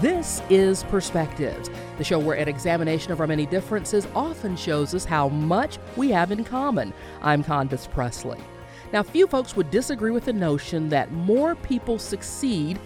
This is Perspectives, the show where an examination of our many differences often shows us how much we have in common. I'm Condace Pressley. Now, few folks would disagree with the notion that more people succeed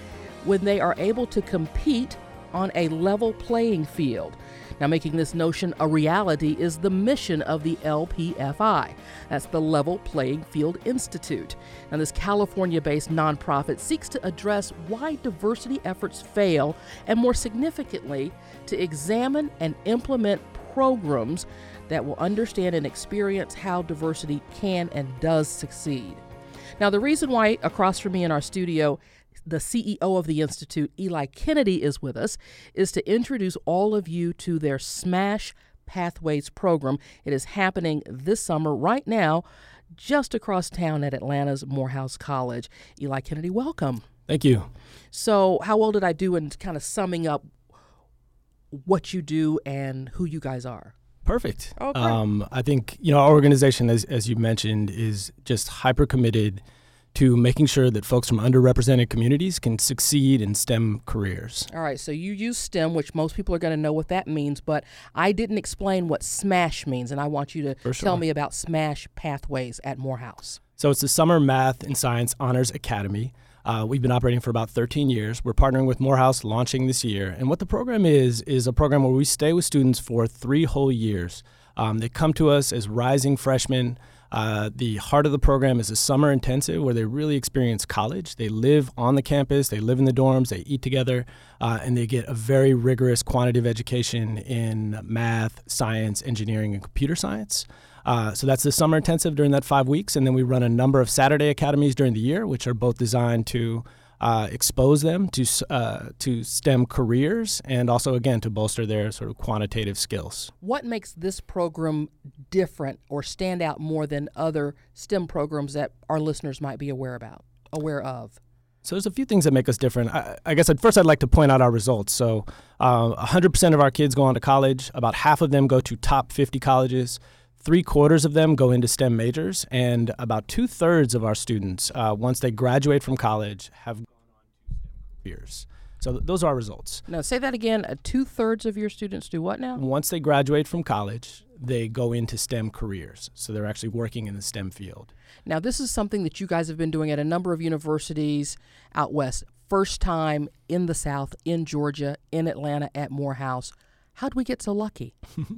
when they are able to compete on a level playing field. Now, making this notion a reality is the mission of the LPFI. That's the Level Playing Field Institute. Now, this California based nonprofit seeks to address why diversity efforts fail and, more significantly, to examine and implement programs that will understand and experience how diversity can and does succeed. Now, the reason why across from me in our studio the CEO of the Institute, Eli Kennedy, is with us, is to introduce all of you to their SMASH Pathways program. It is happening this summer, right now, just across town at Atlanta's Morehouse College. Eli Kennedy, welcome. Thank you. So, how well did I do in kind of summing up what you do and who you guys are? Perfect. Oh. Um, I think you know our organization, as as you mentioned, is just hyper committed to making sure that folks from underrepresented communities can succeed in STEM careers. All right, so you use STEM, which most people are going to know what that means, but I didn't explain what SMASH means, and I want you to For tell me about SMASH Pathways at Morehouse. So it's the Summer Math and Science Honors Academy. Uh, we've been operating for about 13 years. We're partnering with Morehouse, launching this year. And what the program is is a program where we stay with students for three whole years. Um, they come to us as rising freshmen. Uh, the heart of the program is a summer intensive where they really experience college. They live on the campus, they live in the dorms, they eat together, uh, and they get a very rigorous quantitative education in math, science, engineering, and computer science. Uh, so that's the summer intensive during that five weeks, and then we run a number of Saturday academies during the year, which are both designed to uh, expose them to uh, to STEM careers and also again to bolster their sort of quantitative skills. What makes this program different or stand out more than other STEM programs that our listeners might be aware about, aware of? So there's a few things that make us different. I, I guess at first I'd like to point out our results. So uh, 100% of our kids go on to college. About half of them go to top 50 colleges. Three quarters of them go into STEM majors, and about two thirds of our students, uh, once they graduate from college, have careers. So th- those are our results. Now, say that again. Uh, Two thirds of your students do what now? Once they graduate from college, they go into STEM careers. So they're actually working in the STEM field. Now, this is something that you guys have been doing at a number of universities out west. First time in the South, in Georgia, in Atlanta at Morehouse. How'd we get so lucky?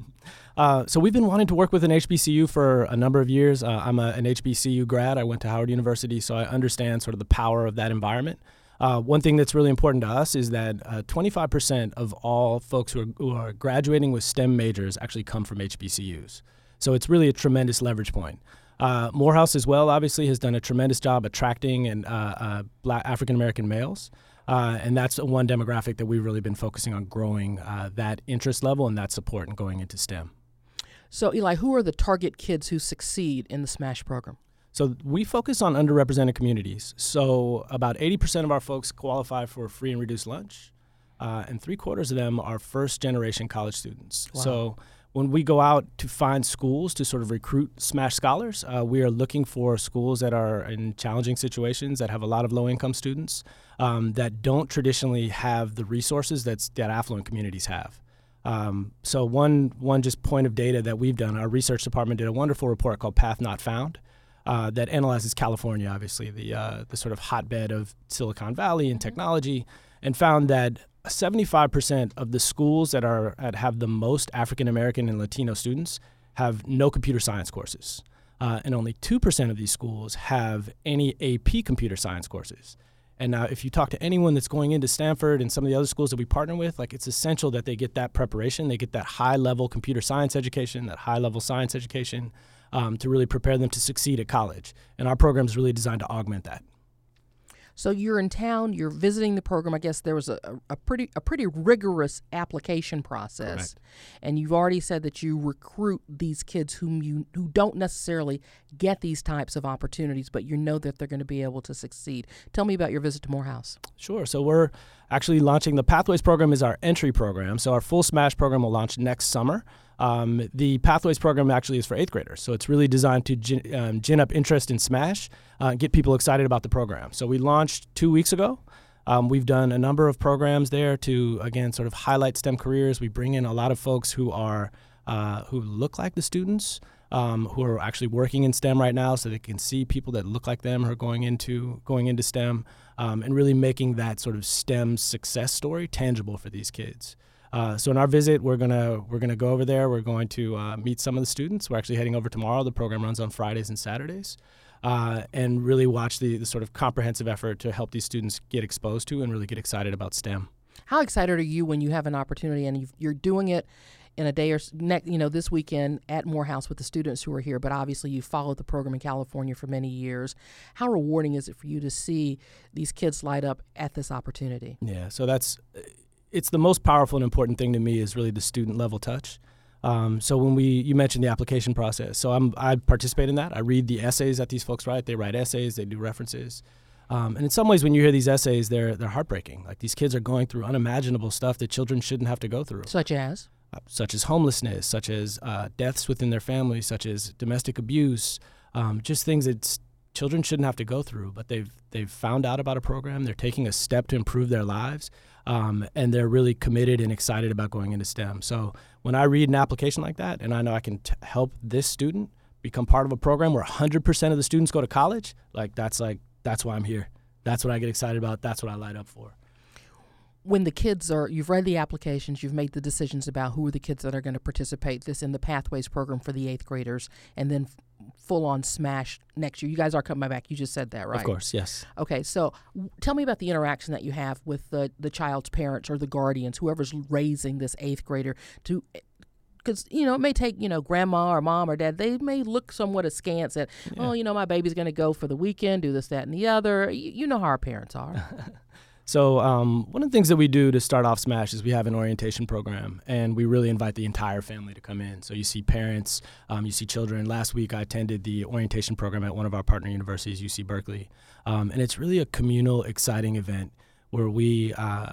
Uh, so we've been wanting to work with an HBCU for a number of years. Uh, I'm a, an HBCU grad. I went to Howard University, so I understand sort of the power of that environment. Uh, one thing that's really important to us is that uh, 25% of all folks who are, who are graduating with STEM majors actually come from HBCUs. So it's really a tremendous leverage point. Uh, Morehouse, as well, obviously, has done a tremendous job attracting and uh, uh, black African American males. Uh, and that's one demographic that we've really been focusing on growing that interest level and that support and going into STEM. So, Eli, who are the target kids who succeed in the SMASH program? So we focus on underrepresented communities. So about 80% of our folks qualify for free and reduced lunch, uh, and three quarters of them are first generation college students. Wow. So when we go out to find schools to sort of recruit SMASH scholars, uh, we are looking for schools that are in challenging situations, that have a lot of low income students, um, that don't traditionally have the resources that's, that affluent communities have. Um, so one one just point of data that we've done, our research department did a wonderful report called Path Not Found uh, that analyzes California, obviously the uh, the sort of hotbed of Silicon Valley and technology, and found that 75% of the schools that are that have the most African American and Latino students have no computer science courses, uh, and only two percent of these schools have any AP computer science courses. And now, if you talk to anyone that's going into Stanford and some of the other schools that we partner with, like it's essential that they get that preparation, they get that high level computer science education, that high level science education, um, to really prepare them to succeed at college. And our program is really designed to augment that. So you're in town, you're visiting the program. I guess there was a, a pretty a pretty rigorous application process, Correct. and you've already said that you recruit these kids whom you who don't necessarily get these types of opportunities, but you know that they're going to be able to succeed. Tell me about your visit to Morehouse. Sure. So we're actually launching the Pathways program is our entry program. So our full Smash program will launch next summer. Um, the Pathways program actually is for eighth graders, so it's really designed to gin, um, gin up interest in Smash, uh, get people excited about the program. So we launched two weeks ago. Um, we've done a number of programs there to, again, sort of highlight STEM careers. We bring in a lot of folks who are uh, who look like the students, um, who are actually working in STEM right now, so they can see people that look like them who are going into going into STEM, um, and really making that sort of STEM success story tangible for these kids. Uh, so in our visit, we're gonna we're gonna go over there. We're going to uh, meet some of the students. We're actually heading over tomorrow. The program runs on Fridays and Saturdays, uh, and really watch the, the sort of comprehensive effort to help these students get exposed to and really get excited about STEM. How excited are you when you have an opportunity and you are doing it in a day or next, you know, this weekend at Morehouse with the students who are here? But obviously, you followed the program in California for many years. How rewarding is it for you to see these kids light up at this opportunity? Yeah, so that's it's the most powerful and important thing to me is really the student level touch. Um, so when we you mentioned the application process, so I'm I participate in that. I read the essays that these folks write. They write essays. They do references. Um, and in some ways, when you hear these essays, they're they're heartbreaking. Like these kids are going through unimaginable stuff that children shouldn't have to go through. Such as, uh, such as homelessness, such as uh, deaths within their family, such as domestic abuse, um, just things that children shouldn't have to go through. But they've they've found out about a program. They're taking a step to improve their lives, um, and they're really committed and excited about going into STEM. So when I read an application like that, and I know I can t- help this student become part of a program where 100% of the students go to college, like that's like that's why I'm here. That's what I get excited about. That's what I light up for. When the kids are, you've read the applications, you've made the decisions about who are the kids that are going to participate. This in the Pathways program for the eighth graders, and then full on smash next year. You guys are coming back. You just said that, right? Of course, yes. Okay, so tell me about the interaction that you have with the the child's parents or the guardians, whoever's raising this eighth grader, to eh, because you know it may take you know grandma or mom or dad they may look somewhat askance at yeah. oh you know my baby's going to go for the weekend do this that and the other you, you know how our parents are so um, one of the things that we do to start off smash is we have an orientation program and we really invite the entire family to come in. So you see parents um, you see children. Last week i attended the orientation program at one of our partner universities uc berkeley. Um, and it's really a communal exciting event where we uh,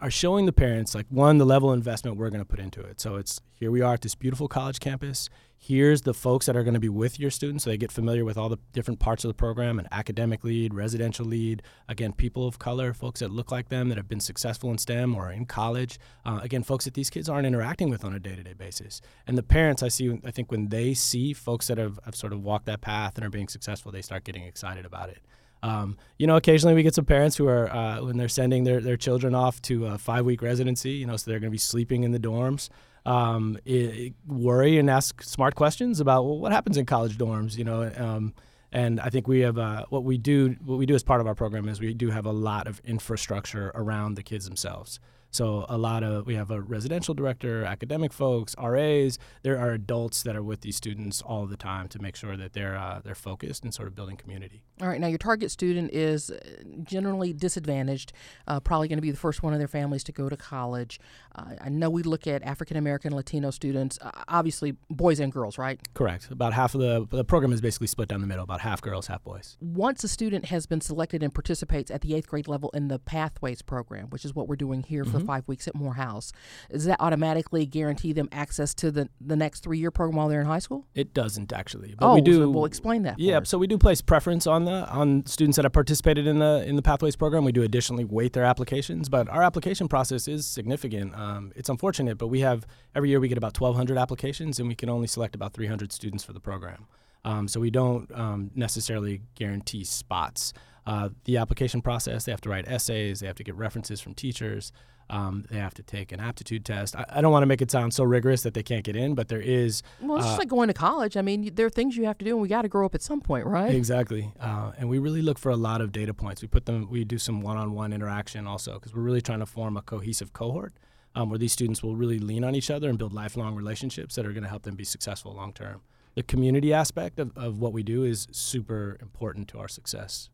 are showing the parents like one the level of investment we're going to put into it. So it's here we are at this beautiful college campus. Here's the folks that are going to be with your students so they get familiar with all the different parts of the program an academic lead residential lead again people of color folks that look like them that have been successful in stem or in college. Uh, again folks that these kids aren't interacting with on a day-to-day basis. And the parents i see i think when they see folks that have, have sort of walked that path and are being successful they start getting excited about it um, you know, occasionally we get some parents who are uh, when they're sending their, their children off to a five week residency. You know, so they're going to be sleeping in the dorms. Um, it, worry and ask smart questions about well, what happens in college dorms. You know, um, and I think we have uh, what we do. What we do as part of our program is we do have a lot of infrastructure around the kids themselves. So a lot of we have a residential director, academic folks, RAs. There are adults that are with these students all the time to make sure that they're uh, they're focused and sort of building community. All right. Now your target student is uh, generally disadvantaged, uh, probably going to be the first one of their families to go to college. Uh, I know we look at African American, Latino students, uh, obviously boys and girls, right? Correct. About half of the the program is basically split down the middle, about half girls, half boys. Once a student has been selected and participates at the eighth grade level in the Pathways program, which is what we're doing here mm-hmm. For five weeks at Morehouse. Does that automatically guarantee them access to the, the next three year program while they're in high school? It doesn't actually. But oh, we do. So we'll explain that. Yeah, so we do place preference on the on students that have participated in the in the Pathways program. We do additionally weight their applications, but our application process is significant. Um, it's unfortunate, but we have every year we get about 1,200 applications, and we can only select about 300 students for the program. Um, so we don't um, necessarily guarantee spots. Uh, the application process, they have to write essays, they have to get references from teachers. Um, they have to take an aptitude test. I, I, don't want to make it sound so rigorous that they can't get in, but there is. Well, it's uh, just like going to college. I mean, there are things you have to do, and we got to grow up at some point, right? Exactly. Uh, and we really look for a lot of data points. We put them. We do some one-on-one interaction also because we're really trying to form a cohesive cohort um, where these students will really lean on each other and build lifelong relationships that are going to help them be successful long term. The community aspect of, of what we do is super important to our success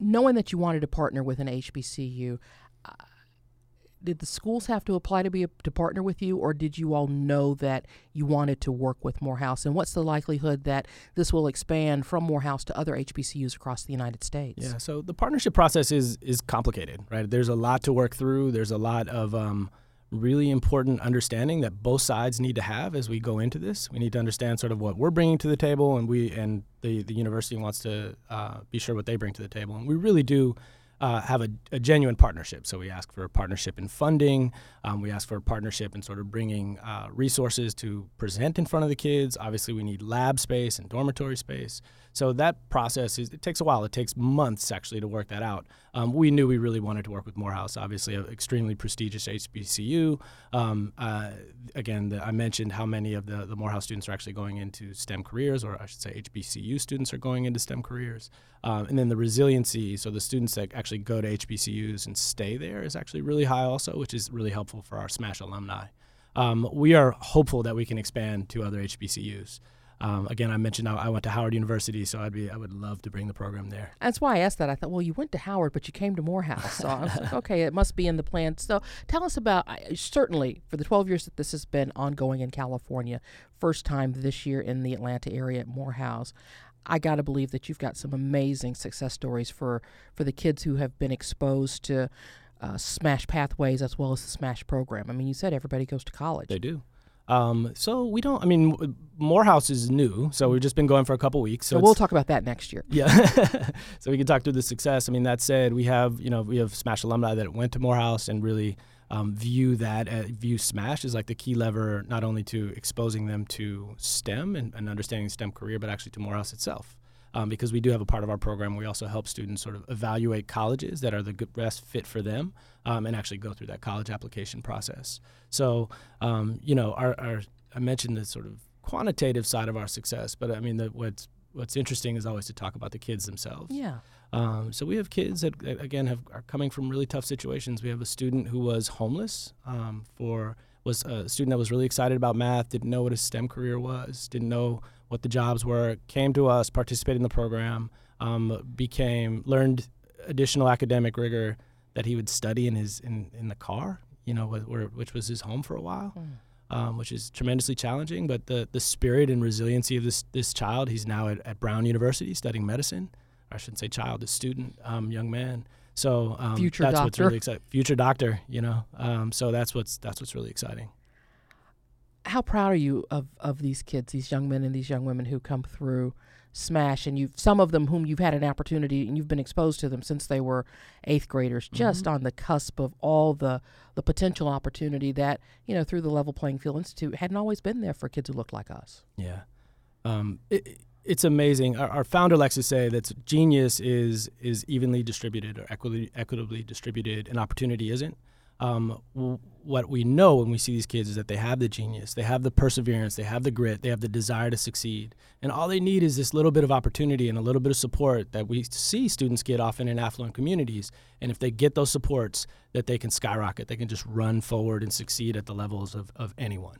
knowing that you wanted to partner with an HBCU, did the schools have to apply to be a, to partner with you, or did you all know that you wanted to work with Morehouse? And what's the likelihood that this will expand from Morehouse to other HBCUs across the United States? Yeah, so the partnership process is is complicated, right? There's a lot to work through. There's a lot of um, really important understanding that both sides need to have as we go into this. We need to understand sort of what we're bringing to the table, and we and the the university wants to uh, be sure what they bring to the table, and we really do uh, have a, a, genuine partnership. So we ask for a partnership in funding. Um, we ask for a partnership in sort of bringing uh, resources to present in front of the kids. Obviously, we need lab space and dormitory space. So that process is it takes a while. It takes months actually to work that out. Um, we knew we really wanted to work with Morehouse, obviously an extremely prestigious HBCU. Um, uh, again, the, I mentioned how many of the, the Morehouse students are actually going into STEM careers, or I should say HBCU students are going into STEM careers. Um, and then the resiliency, so the students that actually go to HBCUs and stay there is actually really high also, which is really helpful for our SMASH alumni. Um, we are hopeful that we can expand to other HBCUs. Um, again, I mentioned I, I, went to Howard University, so I'd be I would love to bring the program there. That's why I asked that. I thought, well, you went to Howard, but you came to Morehouse, so I was like, okay, it must be in the plan. So tell us about certainly for the 12 years that this has been ongoing in California, first time this year in the Atlanta area at Morehouse. I got to believe that you've got some amazing success stories for for the kids who have been exposed to uh, Smash pathways as well as the Smash program. I mean, you said everybody goes to college. They do. Um, so we don't. I mean, Morehouse is new, so we've just been going for a couple weeks. So, so we'll talk about that next year. Yeah, so we can talk through the success. I mean, that said, we have you know we have Smash alumni that went to Morehouse and really um, view that uh, view Smash as like the key lever, not only to exposing them to STEM and, and understanding STEM career, but actually to Morehouse itself um, because we do have a part of our program. We also help students sort of evaluate colleges that are the best fit for them um, and actually go through that college application process. So, um, you know, our, our, I mentioned the sort of quantitative side of our success, but I mean, the, what's what's interesting is always to talk about the kids themselves. Yeah. Um, so we have kids that, again have are coming from really tough situations. We have a student who was homeless um, for was a student that was really excited about math, didn't know what his STEM career was, didn't know what the jobs were, came to us, participated in the program, um, became learned additional academic rigor that he would study in his in, in the car, you know, where, which was his home for a while, mm. um, which is tremendously challenging. But the the spirit and resiliency of this this child, he's now at, at Brown University studying medicine. I shouldn't say child, a student, um, young man. So um, future that's doctor. what's really exciting. Future doctor, you know. Um, so that's what's that's what's really exciting how proud are you of, of these kids, these young men and these young women who come through Smash, and you've some of them whom you've had an opportunity and you've been exposed to them since they were eighth graders, mm-hmm. just on the cusp of all the the potential opportunity that you know through the Level Playing Field Institute hadn't always been there for kids who looked like us. Yeah, um, it, it's amazing. Our, our, founder likes to say that genius is is evenly distributed or equitably equitably distributed, and opportunity isn't um, what we know when we see these kids is that they have the genius, they have the perseverance, they have the grit, they have the desire to succeed. And all they need is this little bit of opportunity and a little bit of support that we see students get often in affluent communities. And if they get those supports, that they can skyrocket, they can just run forward and succeed at the levels of, of anyone.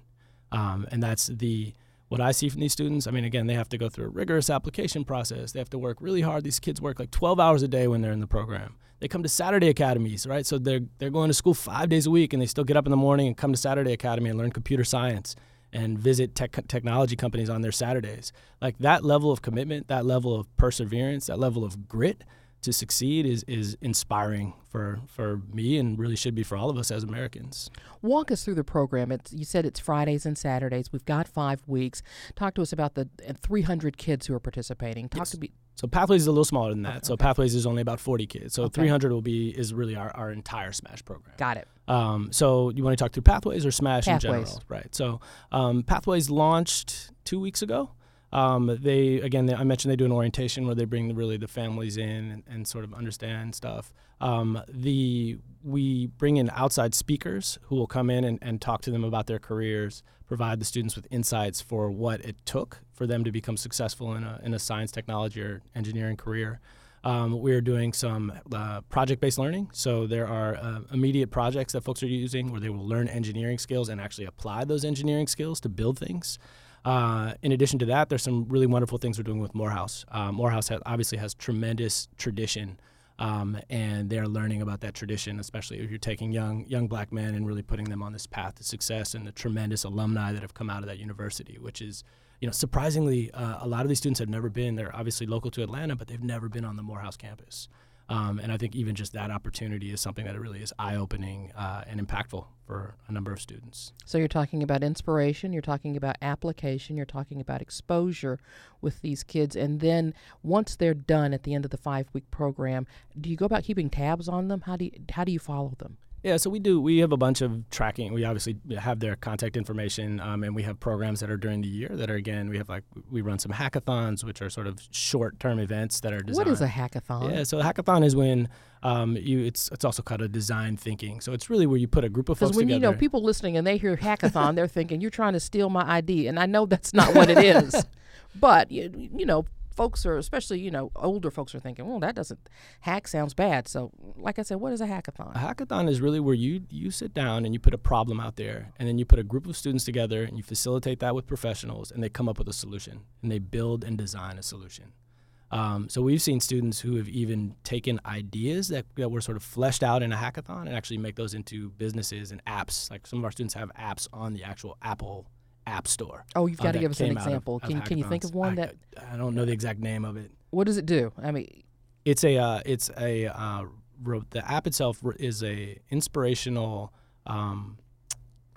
Um, and that's the what I see from these students, I mean, again, they have to go through a rigorous application process. They have to work really hard. These kids work like 12 hours a day when they're in the program. They come to Saturday academies, right? So they're they're going to school five days a week, and they still get up in the morning and come to Saturday Academy and learn computer science and visit tech, technology companies on their Saturdays. Like that level of commitment, that level of perseverance, that level of grit to succeed is is inspiring for for me and really should be for all of us as Americans. Walk us through the program. It's, you said it's Fridays and Saturdays. We've got five weeks. Talk to us about the 300 kids who are participating. Talk yes. to me. So Pathways is a little smaller than that. Okay, so. Pathways is only about 40 kids. So okay. 300 will be is really our, our entire Smash program. Got it. Um, so you want to talk through Pathways or Smash Pathways. in general? Right. So um, Pathways launched two weeks ago. Um, they again, they, I mentioned they do an orientation where they bring the, really the families in and, and sort of understand stuff. Um, the we bring in outside speakers who will come in and, and talk to them about their careers, provide the students with insights for what it took for them to become successful in a in a science, technology, or engineering career. Um, we're doing some uh, project-based learning. So there are uh, immediate projects that folks are using where they will learn engineering skills and actually apply those engineering skills to build things. Uh, in addition to that, there's some really wonderful things we're doing with Morehouse. Uh, Morehouse has, obviously has tremendous tradition, um, and they're learning about that tradition, especially if you're taking young young black men and really putting them on this path to success, and the tremendous alumni that have come out of that university, which is you know, surprisingly, uh, a lot of these students have never been. They're obviously local to Atlanta, but they've never been on the Morehouse campus. Um, and I think even just that opportunity is something that really is eye opening uh, and impactful for a number of students. So you're talking about inspiration, you're talking about application, you're talking about exposure with these kids. And then once they're done at the end of the five week program, do you go about keeping tabs on them? How do you, how do you follow them? Yeah, so we do. We have a bunch of tracking. We obviously have their contact information, um, and we have programs that are during the year that are again. We have like we run some hackathons, which are sort of short-term events that are designed. What is a hackathon? Yeah, so a hackathon is when um, you. It's it's also called a design thinking. So it's really where you put a group of folks Because when together. you know people listening and they hear hackathon, they're thinking you're trying to steal my ID, and I know that's not what it is. but you, you know, folks are especially you know older folks are thinking, well, that doesn't hack sounds bad. So, like I said, what is a hackathon? A hackathon is really where you you sit down and you put a problem out there, and then you put a group of students together and you facilitate that with professionals, and they come up with a solution and they build and design a solution. Um, so we've seen students who have even taken ideas that, that were sort of fleshed out in a hackathon and actually make those into businesses and apps. Like some of our students have apps on the actual Apple App Store. Oh, you've uh, got to give us an of- example. of can can you think of one I, that? I don't know the exact name of it. What does it do? I mean, It's a uh, it's a uh, ro- the app itself is a inspirational um,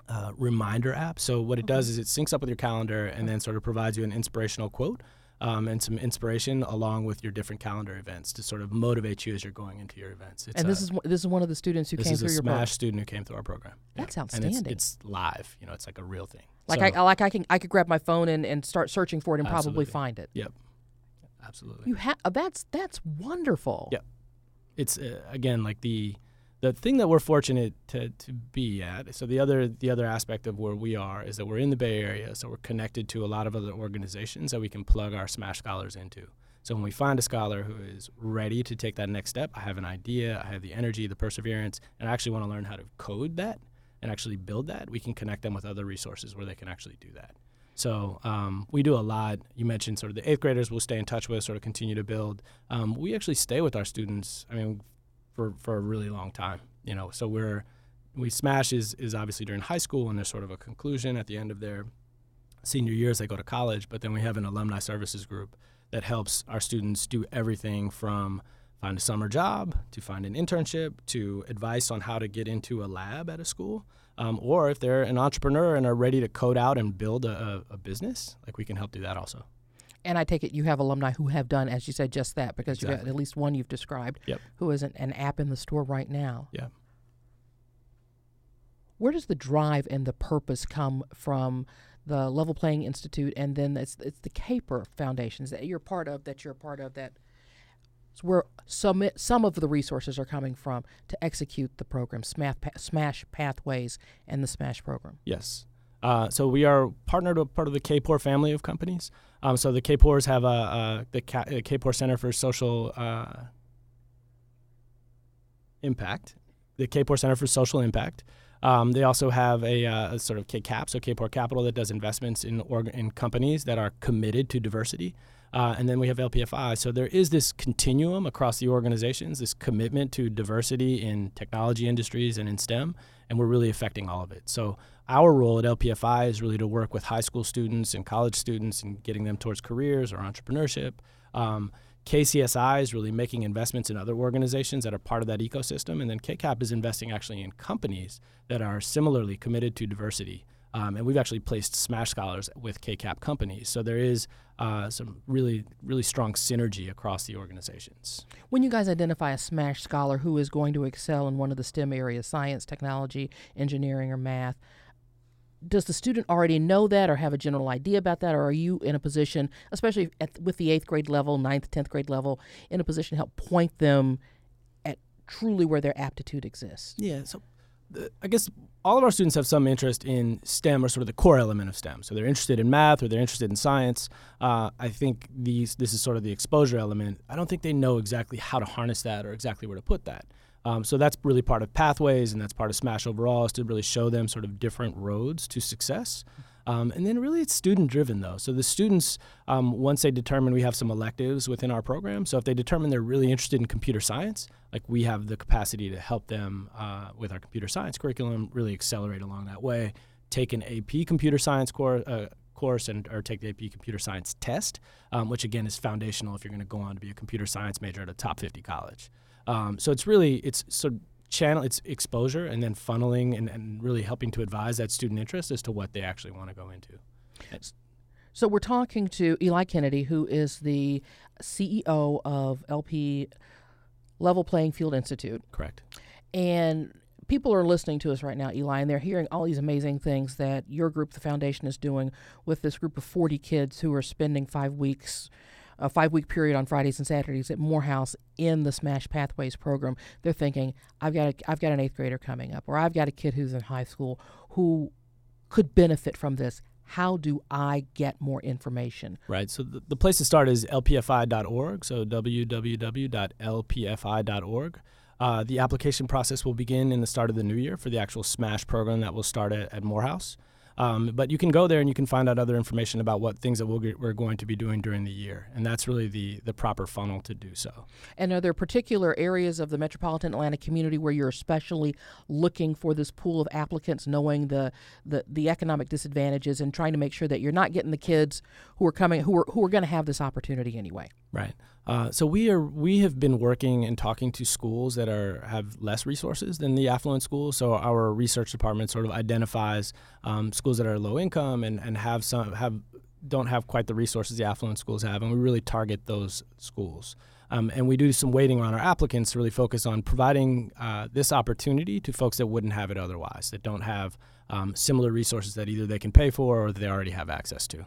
uh, reminder app. So what it does is it syncs up with your calendar and then sort of provides you an inspirational quote um, and some inspiration along with your different calendar events to sort of motivate you as you're going into your events. It's and this a- is one- this is one of the students who this came is a through your Smash program. student who came through our program. That's And outstanding. it's, it's live. You know, it's like a real thing. Like So- I like I can I could grab my phone and, and start searching for it and probably find it. Yep. Absolutely. You have that's that's wonderful. Yeah. it's uh, again like the the thing that we're fortunate to, to be at so the other the other aspect of where we are is that we're in the bay area so we're connected to a lot of other organizations that we can plug our smash scholars into so when we find a scholar who is ready to take that next step i have an idea i have the energy the perseverance and i actually want to learn how to code that and actually build that we can connect them with other resources where they can actually do that so um, we do a lot. You mentioned sort of the eighth graders we'll stay in touch with, sort of continue to build. Um, we actually stay with our students. I mean, for for a really long time. You know, so we're we smash is is obviously during high school and there's sort of a conclusion at the end of their senior years they go to college. But then we have an alumni services group that helps our students do everything from find a summer job to find an internship to advice on how to get into a lab at a school. Um, or if they're an entrepreneur and are ready to code out and build a, a, business, like we can help do that also. And I take it you have alumni who have done, as you said, just that because you've got at least one you've described Yep. who is an, an app in the store right now. Yeah. Where does the drive and the purpose come from the Level Playing Institute and then it's, it's the Kapor Foundations that you're part of, that you're part of, that where some, some of the resources are coming from to execute the program, Smash, Smash Pathways and the Smash program? Yes. Uh, so we are partnered with part of the Kapor family of companies. Um, so the Kapors have a, a the Kapor Center for Social uh, Impact, the Kapor Center for Social Impact. Um, they also have a, uh, a sort of KCAP, so Kapor Capital, that does investments in org- in companies that are committed to diversity. Uh, and then we have LPFI. So there is this continuum across the organizations, this commitment to diversity in technology industries and in STEM, and we're really affecting all of it. So our role at LPFI is really to work with high school students and college students and getting them towards careers or entrepreneurship. Um, KCSI is really making investments in other organizations that are part of that ecosystem, and then KCAP is investing actually in companies that are similarly committed to diversity. Um, and we've actually placed Smash Scholars with KCAP companies. So there is uh, some really, really strong synergy across the organizations. When you guys identify a SMASH scholar who is going to excel in one of the STEM areas, science, technology, engineering, or math, does the student already know that or have a general idea about that? Or are you in a position, especially at, with the eighth grade level, ninth, 10th grade level, in a position to help point them at truly where their aptitude exists? Yeah. So the, I guess all of our students have some interest in STEM or sort of the core element of STEM. So they're interested in math or they're interested in science. Uh, I think these this is sort of the exposure element. I don't think they know exactly how to harness that or exactly where to put that. Um, so that's really part of pathways, and that's part of Smash overall is to really show them sort of different roads to success. Um, and then really it's student driven though. So the students, um, once they determine we have some electives within our program, so if they determine they're really interested in computer science, like we have the capacity to help them uh, with our computer science curriculum, really accelerate along that way. Take an AP computer science course. Uh, course and or take the AP computer science test, um, which again is foundational if you're going to go on to be a computer science major at a top 50 college. Um, so it's really it's sort of channel it's exposure and then funneling and, and really helping to advise that student interest as to what they actually want to go into. So we're talking to Eli Kennedy, who is the CEO of LP Level Playing Field Institute. Correct. And people are listening to us right now, Eli, and they're hearing all these amazing things that your group, the foundation, is doing with this group of 40 kids who are spending five weeks a five week period on Fridays and Saturdays at Morehouse in the Smash Pathways program, they're thinking, I've got a, I've got an eighth grader coming up, or I've got a kid who's in high school who could benefit from this. How do I get more information? Right. So the, the place to start is lpfi.org. So www.lpfi.org. Uh, the application process will begin in the start of the new year for the actual SMASH program that will start at, at Morehouse. Um, but you can go there and you can find out other information about what things that we'll get, we're going to be doing during the year, and that's really the the proper funnel to do so. And are there particular areas of the metropolitan Atlanta community where you're especially looking for this pool of applicants, knowing the the, the economic disadvantages, and trying to make sure that you're not getting the kids who are coming who are who are going to have this opportunity anyway? Right. Uh, so we are we have been working and talking to schools that are have less resources than the affluent schools. So our research department sort of identifies um, schools that are low income and, and have some have don't have quite the resources the affluent schools have, and we really target those schools. Um, and we do some weighting on our applicants to really focus on providing uh, this opportunity to folks that wouldn't have it otherwise, that don't have um, similar resources that either they can pay for or they already have access to.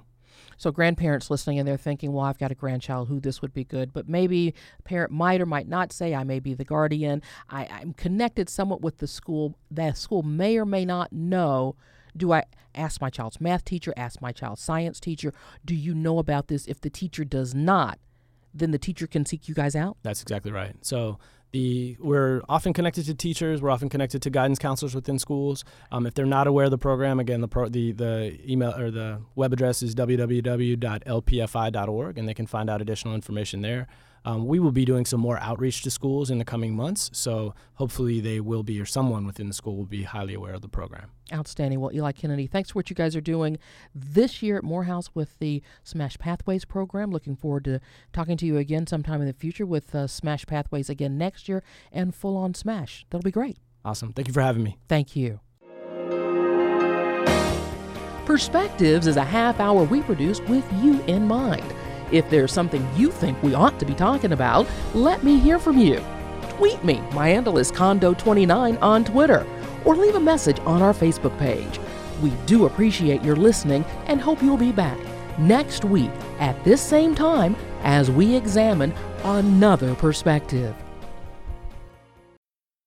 So grandparents listening and they're thinking, well, I've got a grandchild who this would be good, but maybe a parent might or might not say, I may be the guardian. I, I'm connected somewhat with the school. That school may or may not know. Do I ask my child's math teacher, ask my child's science teacher, do you know about this? If the teacher does not, then the teacher can seek you guys out? That's exactly right. So the we're often connected to teachers. We're often connected to guidance counselors within schools. Um, if they're not aware of the program, again, the pro, the the email or the web address is www.lpfi.org, and they can find out additional information there. Um, we will be doing some more outreach to schools in the coming months, so hopefully they will be, or someone within the school will be highly aware of the program. Outstanding. Well, Eli Kennedy, thanks for what you guys are doing this year at Morehouse with the Smash Pathways program. Looking forward to talking to you again sometime in the future with uh, Smash Pathways again next year and full on Smash. That'll be great. Awesome. Thank you for having me. Thank you. Perspectives is a half hour we produce with you in mind. If there's something you think we ought to be talking about, let me hear from you. Tweet me. My handle is Condo29 on Twitter, or leave a message on our Facebook page. We do appreciate your listening and hope you'll be back next week at this same time as we examine another perspective.